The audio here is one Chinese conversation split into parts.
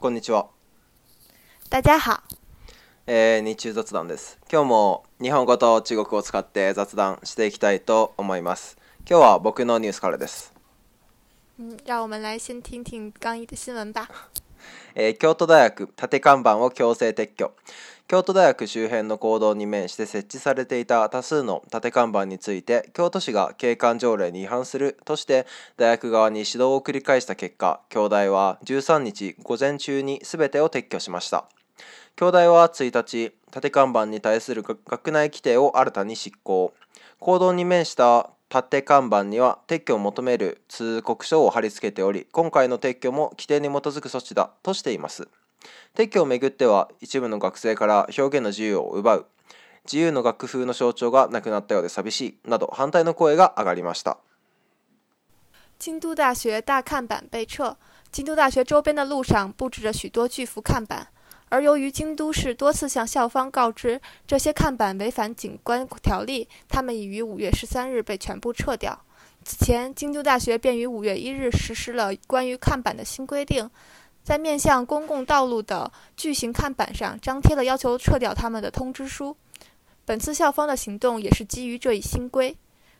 こんにちは。大家好。えー、日中雑談です。今日も日本語と中国を使って雑談していきたいと思います。今日は僕のニュースからです。嗯，让我们来先听听刚一的新闻吧。えー、京都大学立看板を強制撤去京都大学周辺の行道に面して設置されていた多数の立て看板について京都市が景観条例に違反するとして大学側に指導を繰り返した結果京大は13日午前中に全てを撤去しました京大は1日立て看板に対する学内規定を新たに執行行道に面した立て看板には撤去を求める通告書を貼り付けており今回の撤去も規定に基づく措置だとしています撤去をめぐっては一部の学生から表現の自由を奪う自由の楽風の象徴がなくなったようで寂しいなど反対の声が上がりました京都大学大看板被撤京都大学周辺の路上布置着许多巨幅看板而由于京都市多次向校方告知这些看板违反景观条例，他们已于五月十三日被全部撤掉。此前，京都大学便于五月一日实施了关于看板的新规定，在面向公共道路的巨型看板上张贴了要求撤掉他们的通知书。本次校方的行动也是基于这一新规。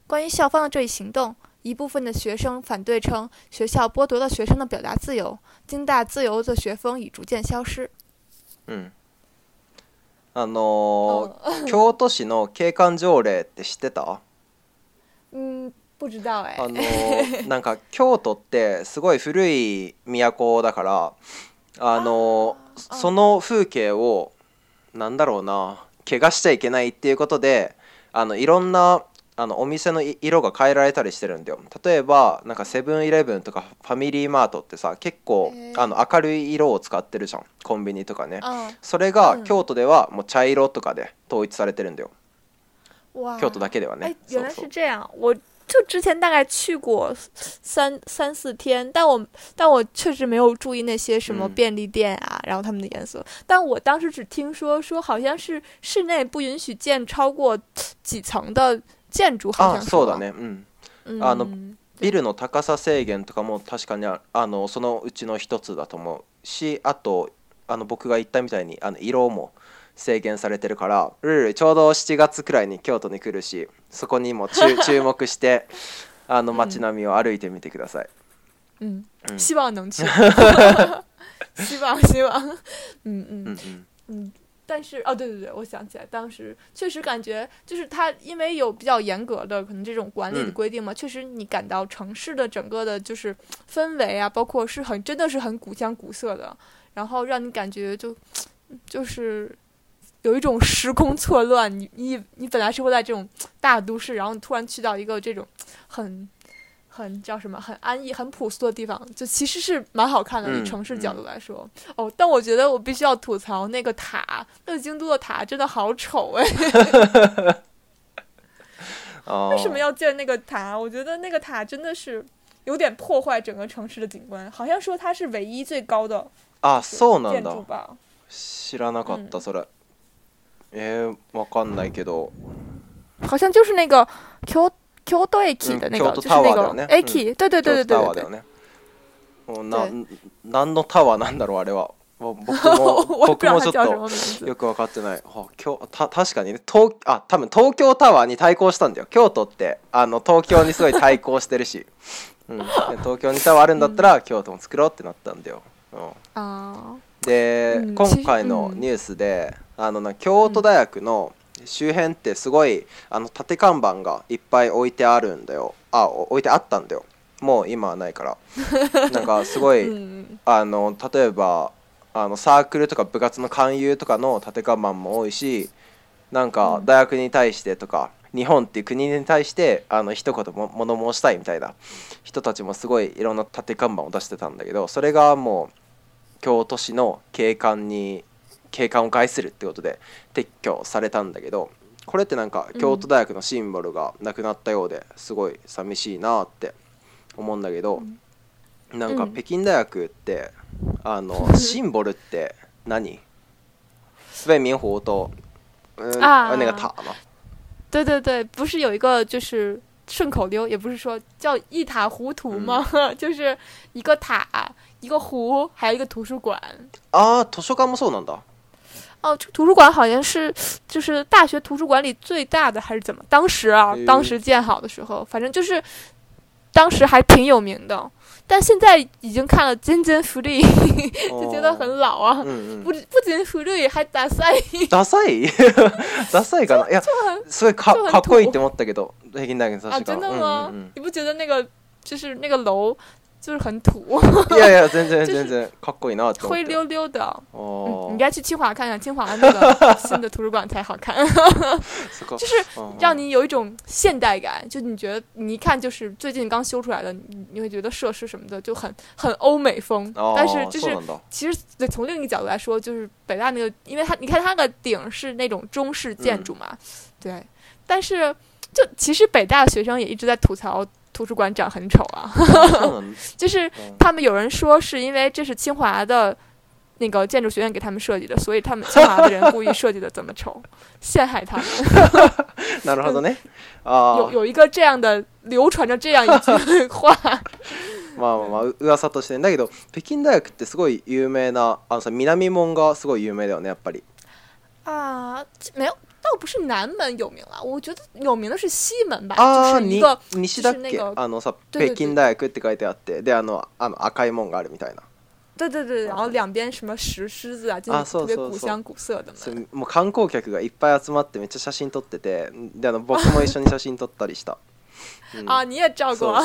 关于校方的这一行动，一部分的学生反对称，学校剥夺了学生的表达自由，京大自由的学风已逐渐消失。うんあのー、京都市の景観条例って知ってたうん不知道あのー、なんか京都ってすごい古い都だからあのー、その風景をなんだろうな怪我しちゃいけないっていうことであのいろんなあのお店の色が変えられたりしてるんだよ例えばなんかセブンイレブンとかファミリーマートってさ結構あの明るい色を使ってるじゃんコンビニとかねそれが京都ではもう茶色とかで統一されてるんだよ、京都だけではね原来是这样我就之前大概去过三三四天，但我但我确实没有注意那些什么便利店啊，嗯、然后他们的颜色。但我当时只听说说好像是室内不允许建超过几层的建好像そうだねうんあのビルの高さ制限とかも確かにあのそのうちの一つだと思うしあとあの僕が言ったみたいにあの色も制限されてるからルルちょうど7月くらいに京都に来るしそこにも 注目してあの街並みを歩いてみてください。うん、希望能去。希望 希望。嗯嗯嗯嗯。但是哦，对对对，我想起来，当时确实感觉就是他，因为有比较严格的可能这种管理的规定嘛，确实你感到城市的整个的就是氛围啊，包括是很真的是很古香古色的，然后让你感觉就就是有一种时空错乱，你你你本来是会在这种大都市，然后你突然去到一个这种很。很叫什么？很安逸、很朴素的地方，就其实是蛮好看的。从城市角度来说，哦，但我觉得我必须要吐槽那个塔，那个京都的塔真的好丑哎！为什么要建那个塔？我觉得那个塔真的是有点破坏整个城市的景观。好像说它是唯一最高的啊，建筑吧？知らなかったそれ。え、わかんないけど。好像就是那个桥。京都駅京的那个，就是那个 aki，对对对对对对。な何のタワーなんだろうあれは僕も 僕もちょっとよく分かってない今日た確かにね東あ多分東京タワーに対抗したんだよ京都ってあの東京にすごい対抗してるし、うん、東京にタワーあるんだったら、うん、京都も作ろうってなったんだよ、うん、で、うん、今回のニュースで、あのな京都大学の、周辺ってすごいあの縦看板がいっぱい置いてあるんだよあ置いてあったんだよもう今はないから なんかすごい、うん、あの例えばあのサークルとか部活の勧誘とかの縦看板も多いしなんか大学に対してとか、うん、日本っていう国に対してあの一言も物申したいみたいな人たちもすごいいろんな縦看板を出してたんだけどそれがもう京都市の景観に景観を害するってことで撤去されたんだけどこれってなんか京都大学のシンボルがなくなったようですごい寂しいなって思うんだけど、うん、なんか北京大学ってあの シンボルって何スペイン法と嗯、啊，那あ塔嘛。对对对，不是有一个就是顺口溜，也不是说叫一塔糊涂吗？嗯、就是一个塔，一个湖，还有一个图书馆。啊，图书館もそうなんだ。哦，这图书馆好像是，就是大学图书馆里最大的，还是怎么？当时啊，当时建好的时候，反正就是，当时还挺有名的，但现在已经看了《金针福利》，就觉得很老啊。嗯 嗯。不不，金针福利还大赛？大赛？大赛？かな。错。すごいかかっこいいって思ったけど、平均的なさしか。啊，真的吗？你不觉得那个就是那个楼？就是很土真真 真真，灰溜溜的。哦，你应该去清华看看，清华那个新的图书馆才好看，就是让你有一种现代感。就你觉得你一看就是最近刚修出来的，你会觉得设施什么的就很很欧美风。哦，但是就是其实从另一个角度来说，就是北大那个，因为它你看它的顶是那种中式建筑嘛，对。但是就其实北大的学生也一直在吐槽。图书馆长很丑啊，就是他们有人说是因为这是清华的那个建筑学院给他们设计的，所以他们清华的人故意设计的这么丑，陷害他们。なるほどね。啊。有有一个这样的流传着这样一句话。まあまあ噂としてだけど、北京大学ってすごい有名なあのさ、南門がすごい有名だよね、やっぱり。没有。倒不是南門有名了，我覺得有名的是西門吧，就是一個西だっけ、あのさ北京大学って書いてあって、であのあの赤い門があるみたいな。对对对，然后两边什么石狮子啊，就是特别古香古色的嘛。もう観光客がいっぱい集まってめっちゃ写真撮ってて、であの僕も一緒に写真撮ったりした。うん、あ、你也照过。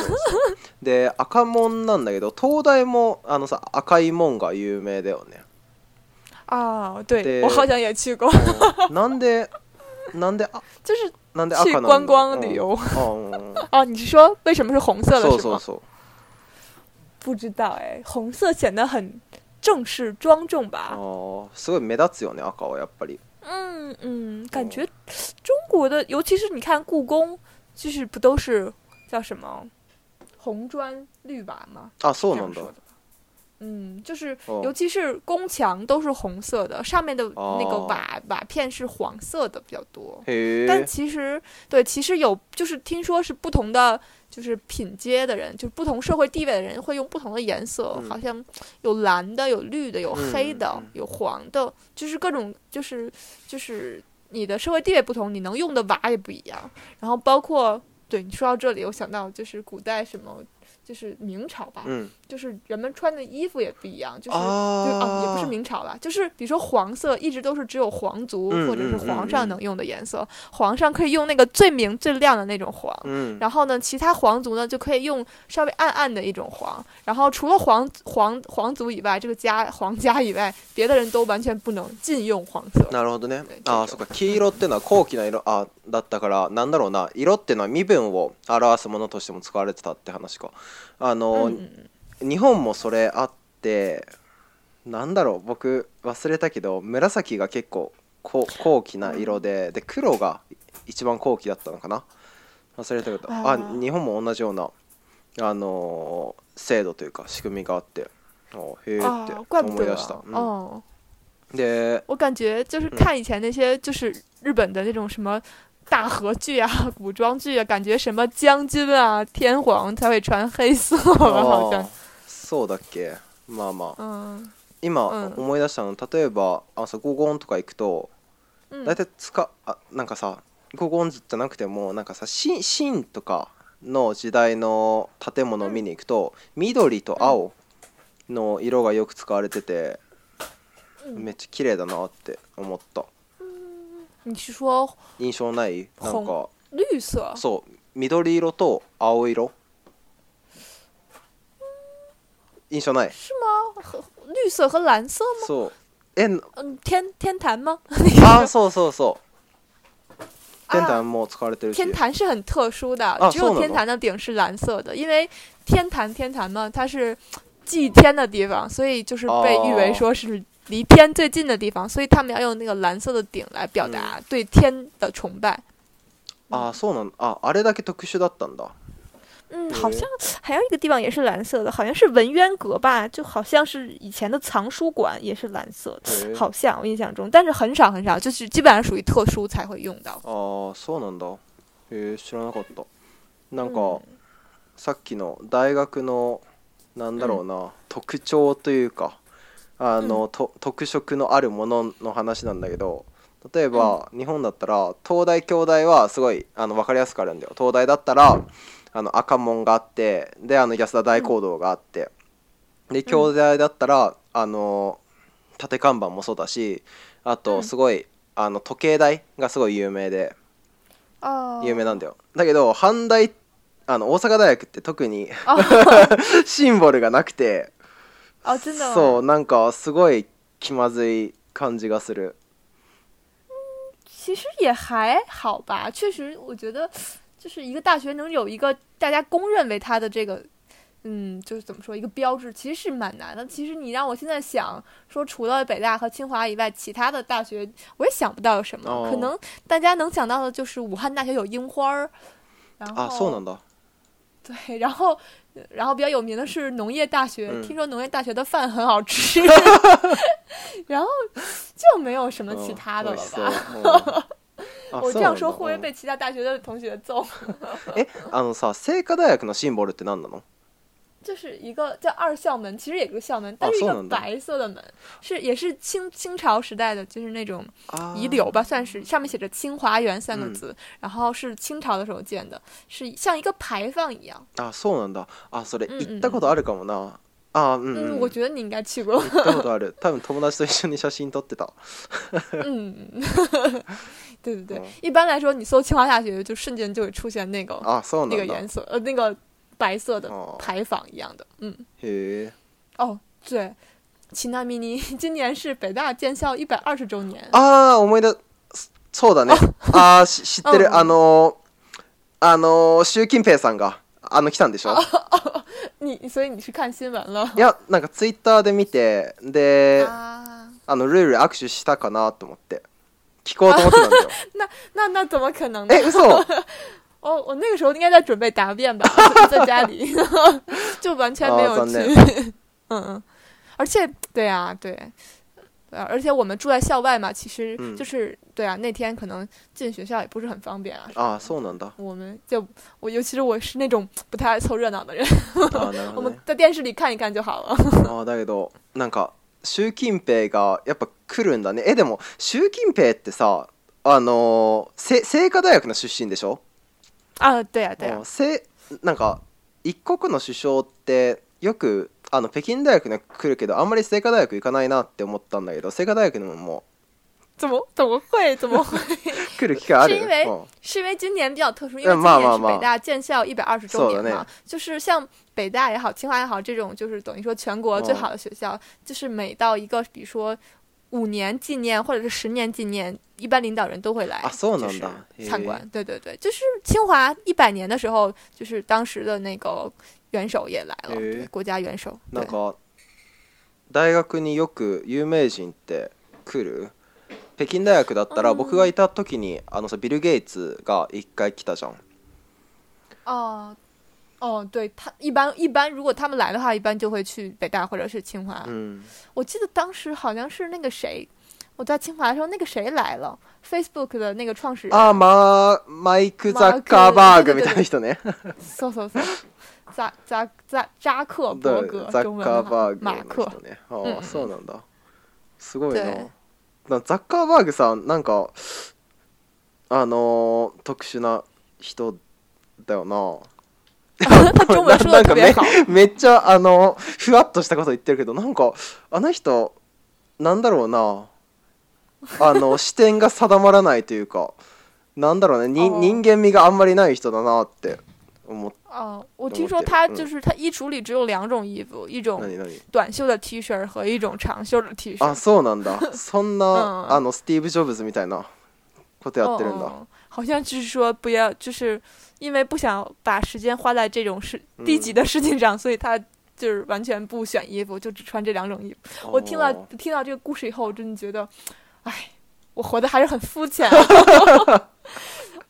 で赤門なんだけど、東大もあのさ赤い門が有名だよね。ああ、对，我好像也去过。なんでなんであ？就是去观光旅游。哦，你是说为什么是红色的？是吗？不知道哎，红色显得很正式庄重吧？哦，すごい目立つよね、赤はやっぱり。嗯嗯，感觉中国的，尤其是你看故宫，就是不都是叫什么红砖绿瓦吗？啊，そうなんだ。嗯，就是，尤其是宫墙都是红色的，上面的那个瓦瓦片是黄色的比较多。但其实，对，其实有，就是听说是不同的，就是品阶的人，就是不同社会地位的人会用不同的颜色，好像有蓝的，有绿的，有黑的，有黄的，就是各种，就是就是你的社会地位不同，你能用的瓦也不一样。然后包括，对你说到这里，我想到就是古代什么，就是明朝吧，嗯。就是人们穿的衣服也不一样，就是哦，也不是明朝了，就是比如说黄色一直都是只有皇族或者是皇上能用的颜色，皇上可以用那个最明最亮的那种黄，嗯，然后呢，其他皇族呢就可以用稍微暗暗的一种黄，然后除了皇皇皇族以外，这个家皇家以外，别的人都完全不能禁用黄色。なるほどね。ああ、そっか。黄色っていうのは高貴な色あだったからなんだろうな。色っていうのは身分を表すものとしても使われてたって話か。あの。日本もそれあってなんだろう僕忘れたけど紫が結構高貴な色でで黒が一番高貴だったのかな忘れたけどあ日本も同じような、あのー、制度というか仕組みがあって哦へえって思い出した。嗯で我感觉就是看以前那些就是日本的那种什么大和剧啊、古装剧啊，感觉什么将军啊、天皇才会穿黑色，好像。そうだっけまあまあ、うん今思い出したの例えばあそうゴゴンとか行くとうん大体使あなんかさゴゴンズじゃなくてもなんかさシンシンとかの時代の建物を見に行くと、緑と青の色がよく使われてて、うんめっちゃ綺麗だなって思った你是说印象ないなんか绿色？そう緑色と青色印象没？是吗？绿色和蓝色吗？所以，嗯，天天坛吗？啊，所以，所以，所以，天坛，天坛是很特殊的，只有天坛的顶是蓝色的，因为天坛，天坛嘛，它是祭天的地方，所以就是被誉为说是离天最近的地方，所以他们要用那个蓝色的顶来表达对天的崇拜。啊，所以，啊，あれだけ特殊だったんだ。好像还有一个地方也是蓝色的，好像是文渊阁吧，就好像是以前的藏书馆，也是蓝色的，好像我印象中，但是很少很少，就是基本上属于特殊才会用到。啊，そうなんだ。へ、知らなかった。なんかさっきの大学のなんだろうな特徴というかあの特特色のあるものの話なんだけど、例えば日本だったら東大京大はすごいあの分かりやすくなるんだよ。東大だったらあの赤門があってであの安田大講堂があって、うん、で京大だったら、うん、あの縦看板もそうだしあとすごい、うん、あの時計台がすごい有名で有名なんだよだけど阪大あの大阪大学って特に シンボルがなくてそうなんかすごい気まずい感じがする。其实也还好吧，确实我觉得就是一个大学能有一个大家公认为它的这个，嗯，就是怎么说一个标志，其实是蛮难的。其实你让我现在想说，除了北大和清华以外，其他的大学我也想不到什么。可能大家能想到的就是武汉大学有樱花儿，然后啊，的 对，然后，然后比较有名的是农业大学，听说农业大学的饭很好吃。然后就没有什么其他的了吧。我这样说，会不会被其他大学的同学揍？あのさ、清大学のシンボルってなの？就是一个叫二校门，其实也是校门，但是一个白色的门，是也是清清朝时代的，就是那种遗留吧，算是上面写着清华园三个字，然后是清朝的时候建的，是像一个牌坊一样。啊，そうなんだ。あ、それ行ったことあるかもな。我觉得你应该去过。行ったことある。多分友達と一緒に写真撮ってた。对对对，一般来说，你搜清华大学，就瞬间就会出现那个啊，那个颜色，呃，那个白色的牌坊一样的，嗯。嘿。哦，对，齐纳米尼，今年是北大建校一百二十周年啊，我们的错的那啊，知ってる あのあの習近平さんがあの来たんでしょ？你所以你是看新闻了？いやなんかツイッターで見てであのルル握手したかなと思って。那那那怎么可能呢？诶，我 我那个时候应该在准备答辩吧，在家里 就完全没有去。嗯嗯，而且对呀对，而且我们住在校外嘛，其实就是对啊，那天可能进学校也不是很方便啊。啊，送能到。我们就我，尤其是我是那种不太爱凑热闹的人，我们在电视里看一看就好了。なんか。習近平がやっぱ来るんだねえでも習近平ってさあのー、清華大学の出身でしょあ对呀对呀。せなんか一国の首相ってよくあの北京大学に来るけどあんまり清華大学行かないなって思ったんだけど清華大学のももう。とも怎么会怎么是因为是因为今年比较特殊，因为今年是北大建校一百二十周年嘛，就是像北大也好，清华也好，这种就是等于说全国最好的学校，就是每到一个比如说五年纪念或者是十年纪念，一般领导人都会来，就是参观。对对对，就是清华一百年的时候，就是当时的那个元首也来了，国家元首。那个大学によく有名人って来る北京大学だったら僕がいた時にあのさビル・ゲイツが一回来たじゃんああ、哦，对他一般一般，如果他们来的话，一般就会去北大或者是清华。般、我记得当时好像是那个谁，我在清华的时候，那个谁来了，Facebook 的那个创始人あママイクザッカーバーグみたいな人ね。そうそうそう。ザザザ扎克伯格，ザッカーバーグ、ね、马克。あ、そうなんだ。すごいな。ザッカーバーグさんなんかあのー、特殊な人だよな なんかめめっちゃあのふわっとしたこと言ってるけどなんかあの人なんだろうなあの 視点が定まらないというかなんだろうね人間味があんまりない人だなって思って。哦，我听说他就是他衣橱里只有两种衣服，一种短袖的 T 恤和一种长袖的 T 恤。啊，そうなんだ。そんなあのみたいなことやってるんだ。好像就是说不要就是因为不想把时间花在这种事低级的事情上，所以他就是完全不选衣服，就只穿这两种衣服。我听了听到这个故事以后，我真的觉得，哎，我活的还是很肤浅。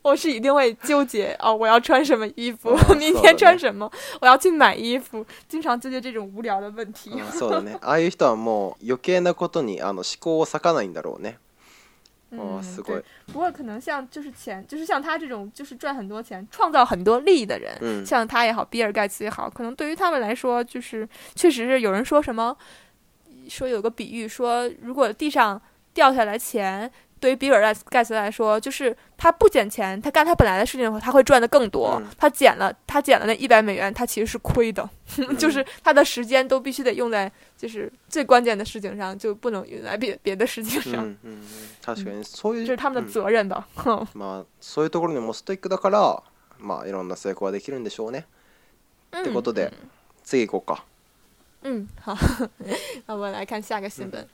我是一定会纠结哦，我要穿什么衣服？明天穿什么？我要去买衣服，经常纠结这种无聊的问题。そうだね。ああいう人はもう余計なことにあの思考を欠かないんだろうね。もすごい。不过可能像就是钱，就是像他这种就是赚很多钱、创造很多利益的人，像他也好，比尔盖茨也好，可能对于他们来说，就是确实是有人说什么，说有个比喻说，如果地上掉下来钱。对于比尔盖盖茨来说，就是他不捡钱，他干他本来的事情的话，他会赚的更多。他捡了，他捡了那一百美元，他其实是亏的，就是他的时间都必须得用在就是最关键的事情上，就不能用在别别的事情上。嗯，他全所以这是他们的责任吧。まあそういうところにもストイックだから、まあいろんな成功できるんでしょうね。ってことで、次行こうか。嗯，好，那我们来看下个新闻。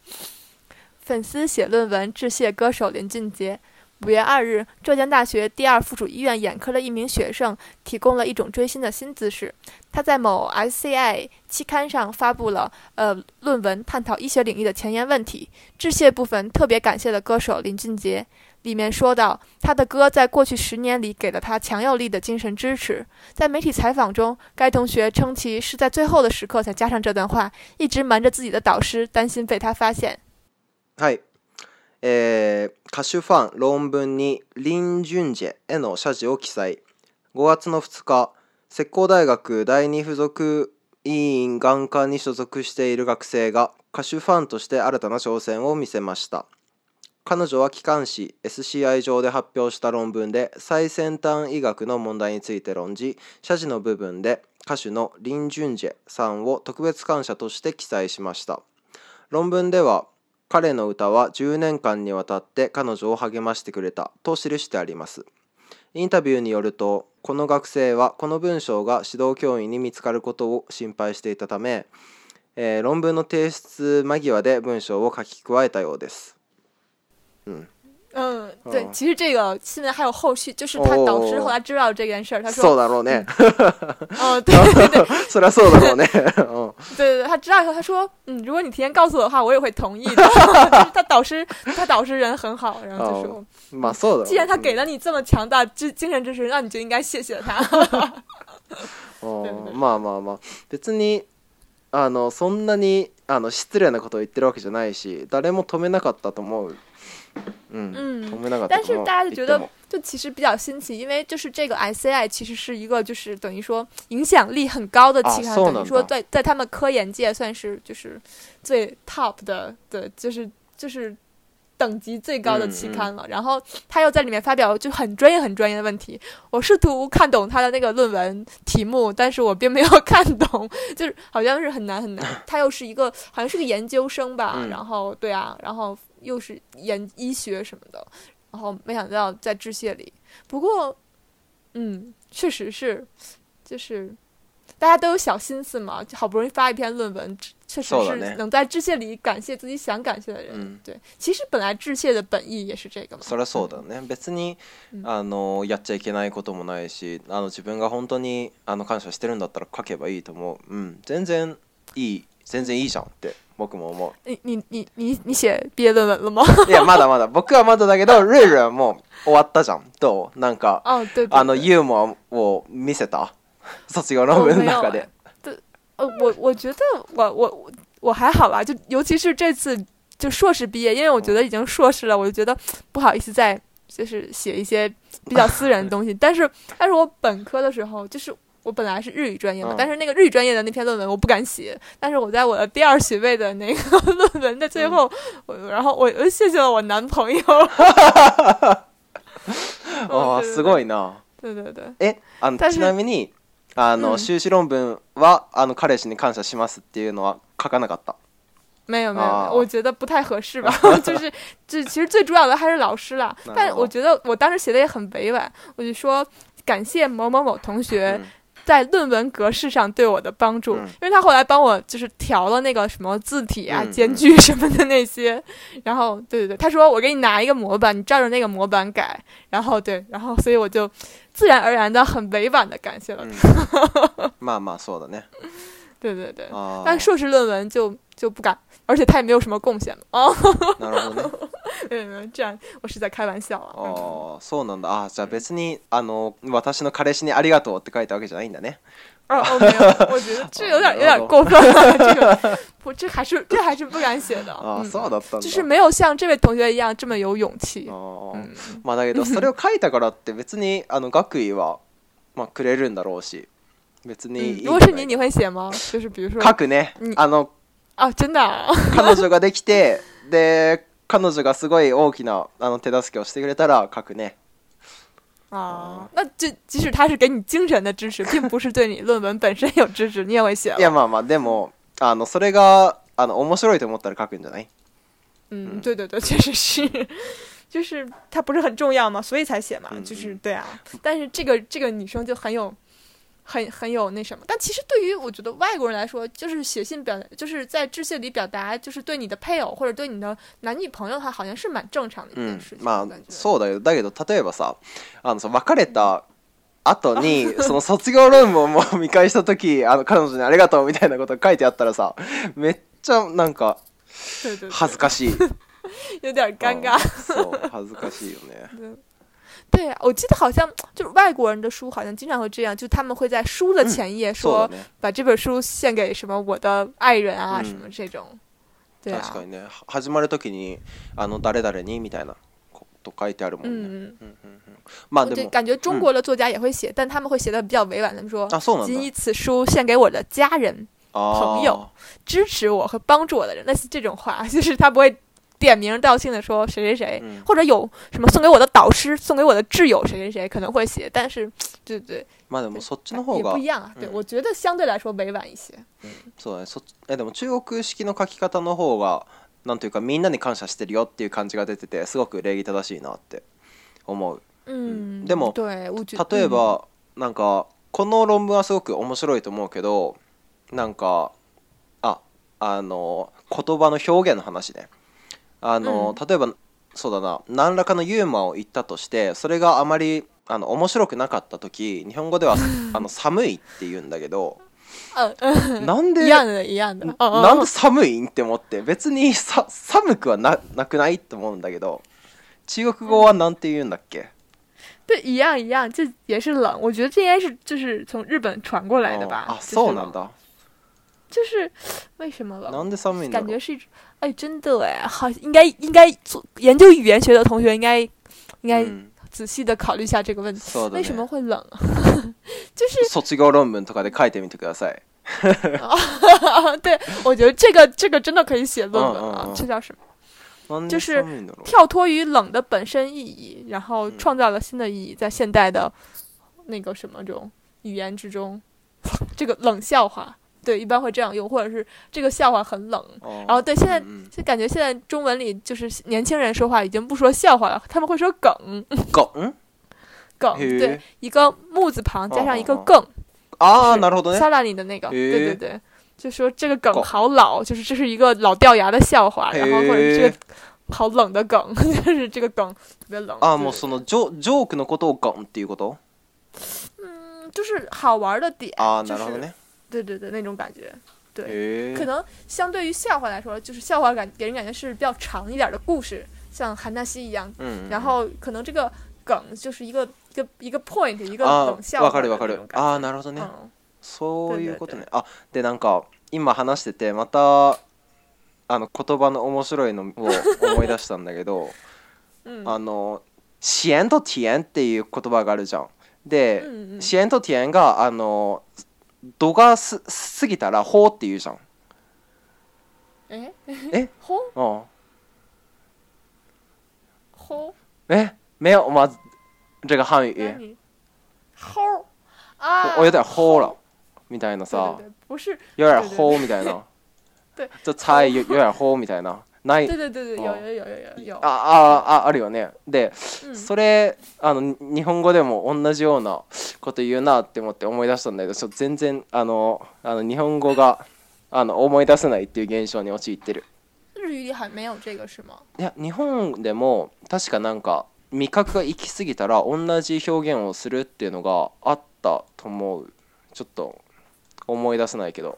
粉丝写论文致谢歌手林俊杰。五月二日，浙江大学第二附属医院眼科的一名学生提供了一种追星的新姿势。他在某 SCI 期刊上发布了呃论文，探讨医学领域的前沿问题。致谢部分特别感谢了歌手林俊杰，里面说到他的歌在过去十年里给了他强有力的精神支持。在媒体采访中，该同学称其是在最后的时刻才加上这段话，一直瞒着自己的导师，担心被他发现。はいえー、歌手ファン論文にリン・ジュンジェへの謝辞を記載5月の2日石膏大学第二附属委員眼科に所属している学生が歌手ファンとして新たな挑戦を見せました彼女は機関誌 SCI 上で発表した論文で最先端医学の問題について論じ謝辞の部分で歌手のリン・ジュンジェさんを特別感謝として記載しました論文では彼の歌は10年間にわたって彼女を励ましてくれたと記してありますインタビューによるとこの学生はこの文章が指導教員に見つかることを心配していたため、えー、論文の提出間際で文章を書き加えたようです。うん嗯，对，其实这个新闻还有后续，就是他导师后来知道这件事儿，他说。そ嗯，对 对对。そ对对，他知道以后，他说：“嗯，如果你提前告诉我的话，我也会同意。”的。他导师，他导师人很好，然后就说：“既然他给了你这么强大支精神支持，那你就应该谢谢他。哦，まあま別にあのそんなにあの失礼なことを言ってるわけじゃないし、誰も止めなかったと思う。嗯嗯，但是大家就觉得，就其实比较新奇，因为就是这个 SCI 其实是一个就是等于说影响力很高的期刊，等于说在在他们科研界算是就是最 top 的，对，就是就是等级最高的期刊了。然后他又在里面发表就很专业很专业的问题，我试图看懂他的那个论文题目，但是我并没有看懂，就是好像是很难很难。他又是一个好像是个研究生吧，然后对啊，然后。又是研医学什么的，然后没想到在致谢里。不过，嗯，确实是，就是大家都有小心思嘛，好不容易发一篇论文，确实是能在致谢里感谢自己想感谢的人。对。其实本来致谢的本意也是这个嘛。それはそうだね。別にあのやっちゃいけないこともないし、あの自分が本当にあの感謝してるんだったら書けばいいと思う。うん、全然いい、全然いいじゃんって。我も思う。你你你你你写毕业论文了吗？いやまだまだ。僕はまだだけどルルも終わったじゃん。となんかあのユーモンを見せた 卒業のムの中で。呃，我我觉得我我我还好吧，就尤其是这次就硕士毕业，因为我觉得已经硕士了，我就觉得不好意思再就是写一些比较私人的东西。但是但是我本科的时候就是。我本来是日语专业嘛，但是那个日语专业的那篇论文我不敢写，但是我在我的第二学位的那个 论文的最后，我然后我谢谢了我男朋友。啊，すごいな。对对对。え、ちなみにあの修士論文はあの彼氏に感謝しますっていうのは書かなかった。没有没有，我觉得不太合适吧，就是这其实最主要的还是老师啦。但我觉得我当时写的也很委婉，我就说感谢某某某同学。在论文格式上对我的帮助，因为他后来帮我就是调了那个什么字体啊、间距什么的那些，然后对对对，他说我给你拿一个模板，你照着那个模板改，然后对，然后所以我就自然而然的很委婉的感谢了，妈妈说的呢，对对对，但硕士论文就。就不敢，而且他也没有什么贡献呢。哦，哈哈，没有没有，这样我是在开玩笑啊。哦，そうなんだ。あ、じゃあ別にあの私の彼氏にありがとうって書いたわけじゃないんだね。あ、お、没有，我觉得这有点 有点过分了。这个，不，这还是这还是不敢写的。あ、そうだった。就是没有像这位同学一样这么有勇气。あ、まあだけどそれを書いたからって別にあの学費はまあくれるんだろうし、別に如果是你，你会写吗？就是比如说，書くね、あの。あ、真的彼女ができて、で、彼女がすごい大きなあの手助けをしてくれたら書くね。ああ，那即即使他是给你精神的支持，并不是对你论文本身有支持，你也会写。いやまあまあでもあのそれがあの面白いと思ったら書くんじゃない？嗯，对对对，确实是，就是它不是很重要嘛，所以才写嘛，就是对啊。但是这个这个女生就很有。很很有那什么，但其实对于我觉得外国人来说，就是写信表，就是在致信里表达，就是对你的配偶或者对你的男女朋友，话，好像是蛮正常的一件事情。嗯，まあそうだよ。だけど例えばさ、あのさ別れた後に その卒業ルーを見返したとあの彼女にありがとうみたいなこと書いてあったらさ、めっちゃなんか 恥ずかしい。有点尴尬。そう恥ずかしいよね。对我记得好像就是外国人的书好像经常会这样就他们会在书的前页说把这本书献给什么我的爱人啊什么这种对啊嗯嗯嗯嗯嗯对感觉中国的作家也会写但他们会写的比较委婉他们说仅以此书献给我的家人朋友支持我和帮助我的人类似这种话 就是他不会点名道姓的说谁谁谁，嗯、或者有什么送给我的导师、送给我的挚友谁谁谁可能会写，但是对对。まあでもそっちの方が。不一样啊，对、我觉得相对来说委婉一些。そうね。そえでも中国式の書き方の方がなんというかみんなに感謝してるよっていう感じが出ててすごく礼儀正しいなって思う。うん。でも例えば、うん、なんかこの論文はすごく面白いと思うけど、なんかああの言葉の表現の話ね。あの、うん例えばそうだな何らかのユーモアを言ったとしてそれがあまりあの面白くなかった時日本語では あの寒いって言うんだけどなんで嫌嫌なんで寒いんって思って別にさ寒くはななくないって思うんだけど中国語はなんて言うんだっけ、对，一样一样，这也是冷。我觉得这应该是就是从日本传过来的吧。あ就そうなんだ就是为什么冷？なんで寒いんだろ感う觉是一种哎，真的哎，好，应该应该做研究语言学的同学，应该应该仔细的考虑一下这个问题，为什么会冷？就是。卒業論文とかで書いてみてください。对，我觉得这个这个真的可以写论文啊，这叫什么？就是跳脱于冷的本身意义，然后创造了新的意义，在现代的那个什么中语言之中，这个冷笑话。对，一般会这样用，或者是这个笑话很冷。然后，对，现在就感觉现在中文里就是年轻人说话已经不说笑话了，他们会说梗，梗，梗，对，一个木字旁加上一个更啊，萨拉里的那个，对对对，就说这个梗好老，就是这是一个老掉牙的笑话，然后或者这个好冷的梗，就是这个梗特别冷啊。もうそのジョジョークのことを梗っていうこと。嗯，就是好玩的点啊，なるほどね。对对对，那种感觉。对，可能相对于笑话来说，就是笑话感给人感觉是比较长一点的故事，像韩西一样。嗯。然后可能这个梗就是一个一个一个 point，一个笑わかるわかる。なるほどね。そういうことね。でなんか今話しててまたあの言葉の面白いのを思い出したんだけど、うん、あのシエンとティエンっていう言葉があるじゃん。で、うん、シエンとティエンがあの度がす過ぎたら「ほ」うって言うじゃんええ ほうほうえめよまずじゃがはんゆほうあおやだほうらみたいなさよやほうみたいなちょっとちゃいよやほうみたいなない对对对对，有有有有有有。ああああるよねで、それあの日本語でも同じようなこと言うなって思って思い出したんだけどちょっと全然あのあの日本語があの思い出せないっていう現象に陥ってる日语里还没有这个是吗いや日本でも確かなんか味覚が行き過ぎたら同じ表現をするっていうのがあったと思うちょっと思い出せないけど、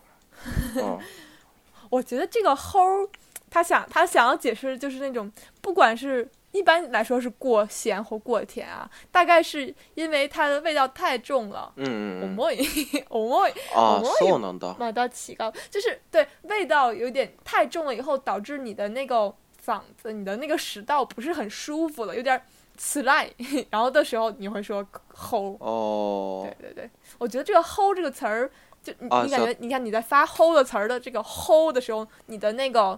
うん、我觉得这个齁他想，他想要解释就是那种，不管是一般来说是过咸或过甜啊，大概是因为它的味道太重了。嗯，omoi，omoi，omoi，啊，so 难道？难道就是对味道有点太重了，以后导致你的那个嗓子、你的那个食道不是很舒服了，有点此赖，然后的时候你会说齁。哦，对对对，我觉得这个齁这个词儿，就你你感觉，你看你在发齁的词儿的这个齁的时候，你的那个。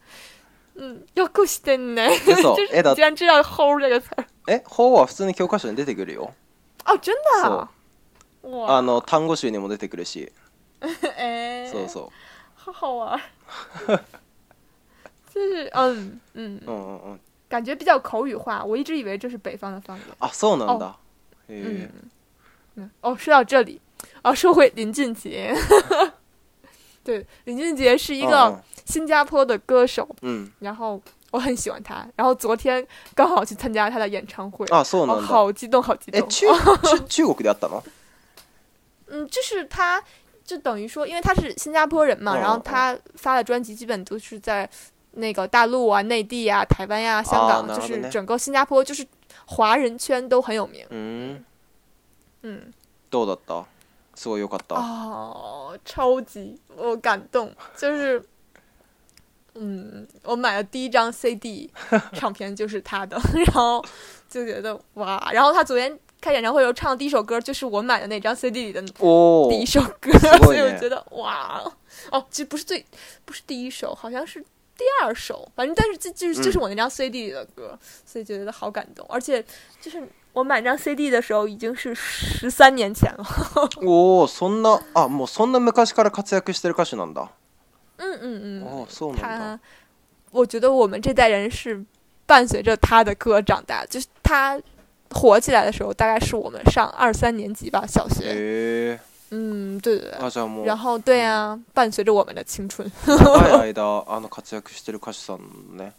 嗯，よく细的呢。没错，哎，突然知道“吼”这个词儿。哎，吼啊，普通教科书上出てくるよ。哦，真的。哇，あの単語集にも出てくるし。诶。そうそう。好好玩。就是嗯嗯嗯嗯。感觉比较口语化，我一直以为这是北方的方言。啊，宋南的。嗯。嗯哦，说到这里，啊，说回林俊杰。对，林俊杰是一个新加坡的歌手，嗯，然后我很喜欢他，然后昨天刚好去参加他的演唱会啊，好激动，好激动！国吗？嗯，就是他，就等于说，因为他是新加坡人嘛，然后他发的专辑基本都是在那个大陆啊、内地啊、台湾呀、香港，就是整个新加坡，就是华人圈都很有名。嗯，嗯，都うだ s 有感动 r 啊，超级我感动，就是，嗯，我买了第一张 CD，唱片就是他的，然后就觉得哇，然后他昨天开演唱会时候唱的第一首歌就是我买的那张 CD 里的哦第一首歌，所以我觉得哇哦，其实不是最不是第一首，好像是第二首，反正但是这就是就是我那张 CD 里的歌，所以觉得好感动，而且就是。我买张 CD 的时候已经是十三年前了。哦，そんなもうそんな昔から活躍してる歌手なんだ。嗯嗯嗯。哦，そな。他，我觉得我们这代人是伴随着他的歌长大，就是他火起来的时候，大概是我们上二三年级吧，小学。嗯，对对对。然后，对呀，伴随着我们的青春。い あの活躍してる歌手さんね。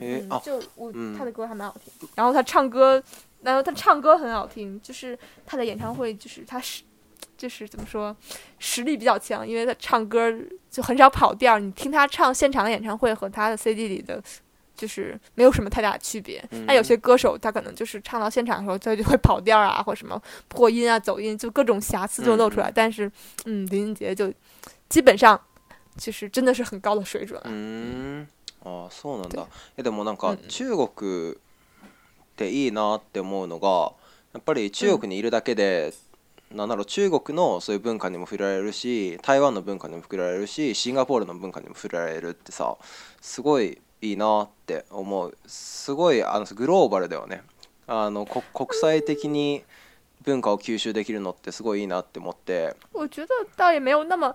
嗯。就我，他的歌还蛮好听。然后他唱歌。然后他唱歌很好听，就是他的演唱会，就是他是，就是怎么说，实力比较强，因为他唱歌就很少跑调儿。你听他唱现场的演唱会和他的 CD 里的，就是没有什么太大区别。那有些歌手他可能就是唱到现场的时候，他就会跑调儿啊，或什么破音啊、走音，就各种瑕疵就露出来。但是，嗯，林俊杰就基本上就是真的是很高的水准。嗯，哦，そうなんだ。えでもなんか中国。ていいなって思うのがやっぱり中国にいるだけで、うん、なんだろう中国のそういう文化にも触れられるし台湾の文化にも触れられるしシンガポールの文化にも触れられるってさすごいいいなって思うすごいあのグローバルだよねあの国際的に文化を吸収できるのってすごいいいなって思って。我觉得倒也没有那么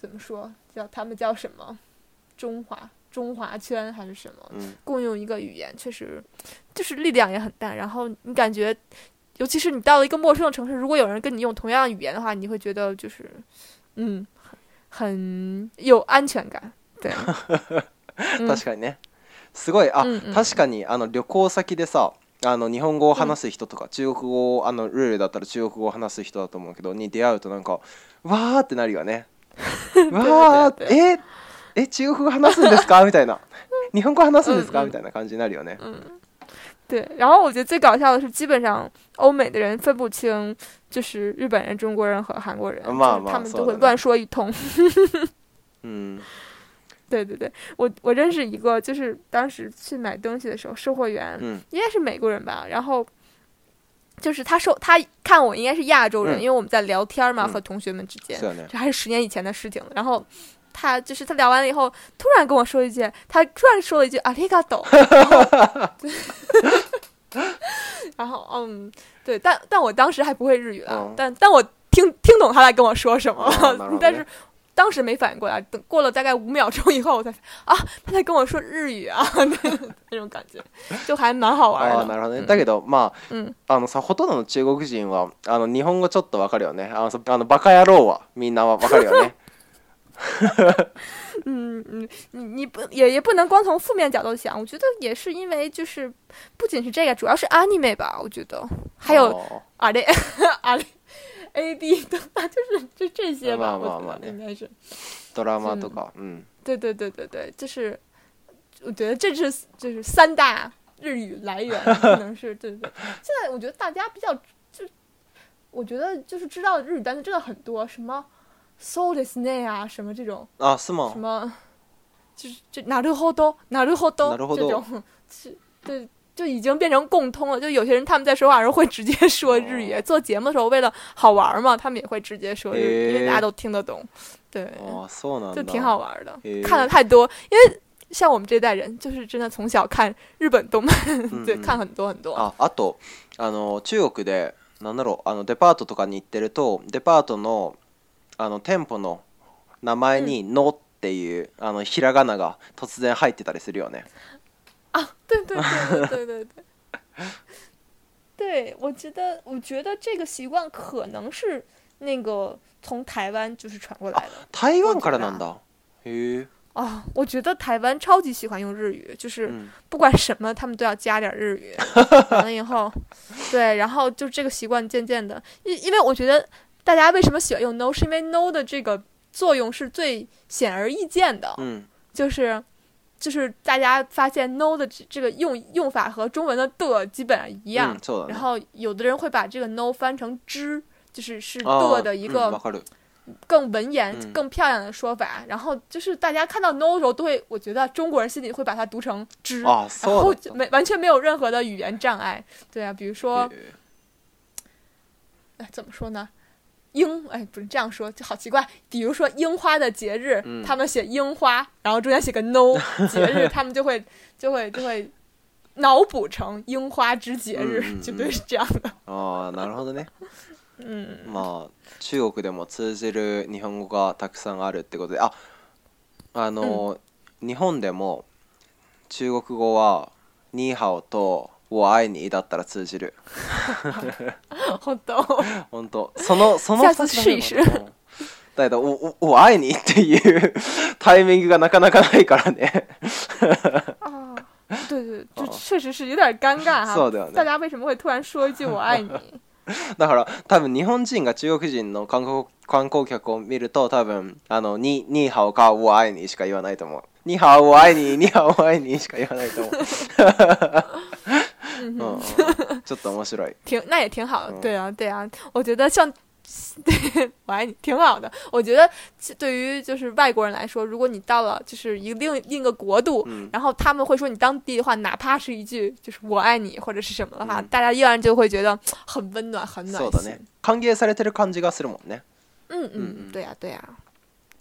怎么说？叫他们叫什么？中华中华圈还是什么？共用一个语言，确实就是力量也很大。然后你感觉，尤其是你到了一个陌生的城市，如果有人跟你用同样语言的话，你会觉得就是，嗯，很有安全感。对，確かにね、すごい。あ、確かにあの旅行先でさ、あの日本語を話す人とか中国語をあのルールだったら中国語を話す人だと思うけど、に出会うとなんかわーってなるよね。哇，中国 みたいな、日本みたいな感じなるよね。对，然后我觉得最搞笑的是，基本上欧美的人分不清就是日本人、中国人和韩国人，他们都会乱说一通。嗯，对对对，我我认识一个，就是当时去买东西的时候，售货员应该是美国人吧，然后。就是他说他看我应该是亚洲人，因为我们在聊天嘛，和同学们之间，这还是十年以前的事情。然后他就是他聊完了以后，突然跟我说一句，他突然说了一句“阿里嘎多”，然后嗯，对，但但我当时还不会日语啊，但但我听听懂他在跟我说什么，但是。当时没反应过来，等过了大概五秒钟以后，我才啊，他在跟我说日语啊，那种感觉就还蛮好玩的。嗯，あのさほとどの中国人はあの日本語ちょっとわかるよね。あのあのバカ野郎はみんなわかるよね。嗯 嗯，你不也也不能光从负面角度想，我觉得也是因为就是不仅是这个，主要是 anime 吧，我觉得还有あれあれ。A、B、的，啦，就是就这些吧，我觉得应该是。嗯。对对对对对，就是，我觉得这是就是三大日语来源，可能是对对。现在我觉得大家比较就，我觉得就是知道日语单词真的很多，什么 soul ですね啊，什么这种啊是吗？什么就是这なるほど、なるほど、なるほど这种是对。就已经变成共通了。就有些人他们在说话时候会直接说日语，做节目的时候为了好玩嘛，他们也会直接说，日语，因为大家都听得懂，对。哦，就挺好玩的。看了太多，因为像我们这代人，就是真的从小看日本动漫，对，看很多很多。ああとあの中国でなんだろうあのデパートとかに行ってるとデパートのあの店舗の名前にのっていうあのひらがなが突然入ってたりするよね。对对对对对对对，对我觉得，我觉得这个习惯可能是那个从台湾就是传过来的，台湾から难道？だ。啊，我觉得台湾超级喜欢用日语，就是不管什么他们都要加点日语，完了以后，对，然后就这个习惯渐渐的，因因为我觉得大家为什么喜欢用 no，是因为 no 的这个作用是最显而易见的，嗯，就是。就是大家发现 no 的这个用用法和中文的的基本上一样，然后有的人会把这个 no 翻成之，就是是的的一个更文言、更漂亮的说法。然后就是大家看到 no 时候都会，我觉得中国人心里会把它读成之，然后没完全没有任何的语言障碍。对啊，比如说，哎，怎么说呢？樱哎，不是这样说就好奇怪。比如说樱花的节日，他们写樱花，然后中间写个 no，节日他们就会就会就会脑补成樱花之节日，绝对是这样的。哦，なるほどね。嗯，まあ中国でも通じる日本語がたくさんあるってことで、ああの日本でも中国語はハオと。を愛にだったら通じる 本当本当そのその2つだだけどおおお愛にっていう タイミングがなかなかないからねあ对对就 确实是有点尴尬哈、そうだよね、大家为什么会突然说一句“我爱你”？だから多分日本人が中国人の観光観光客を見ると多分あのに「ニーハオか「我愛に」しか言わないと思う「ニーハオ我愛に」「ニーハオ我愛に」しか言わないと思う嗯，哈哈，挺那也挺好的，对啊，对啊，我觉得像“ 对，我爱你”挺好的。我觉得对于就是外国人来说，如果你到了就是一另另一个国度，然后他们会说你当地的话，哪怕是一句就是“我爱你”或者是什么的话，大家依然就会觉得很温暖、很暖心。そうだね。歓迎されてる感じがするもんね。嗯嗯对呀对呀，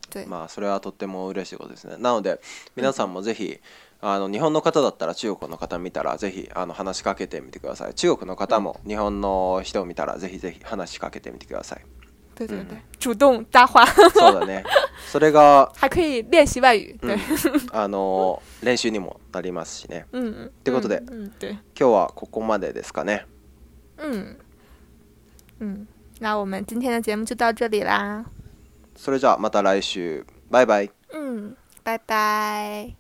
对。まあそれはとっても嬉しいことですね。なので皆さんもぜひ。あの日本の方だったら中国の方見たらぜひあの話しかけてみてください中国の方も日本の人を見たらぜひぜひ話しかけてみてください主動話。そうだね。それが还可以外语。うん、あの練習にもなりますしね。と いってことで、今日はここまでですかね。嗯嗯，今それじゃあまた来週。バイバイ。バイバイ。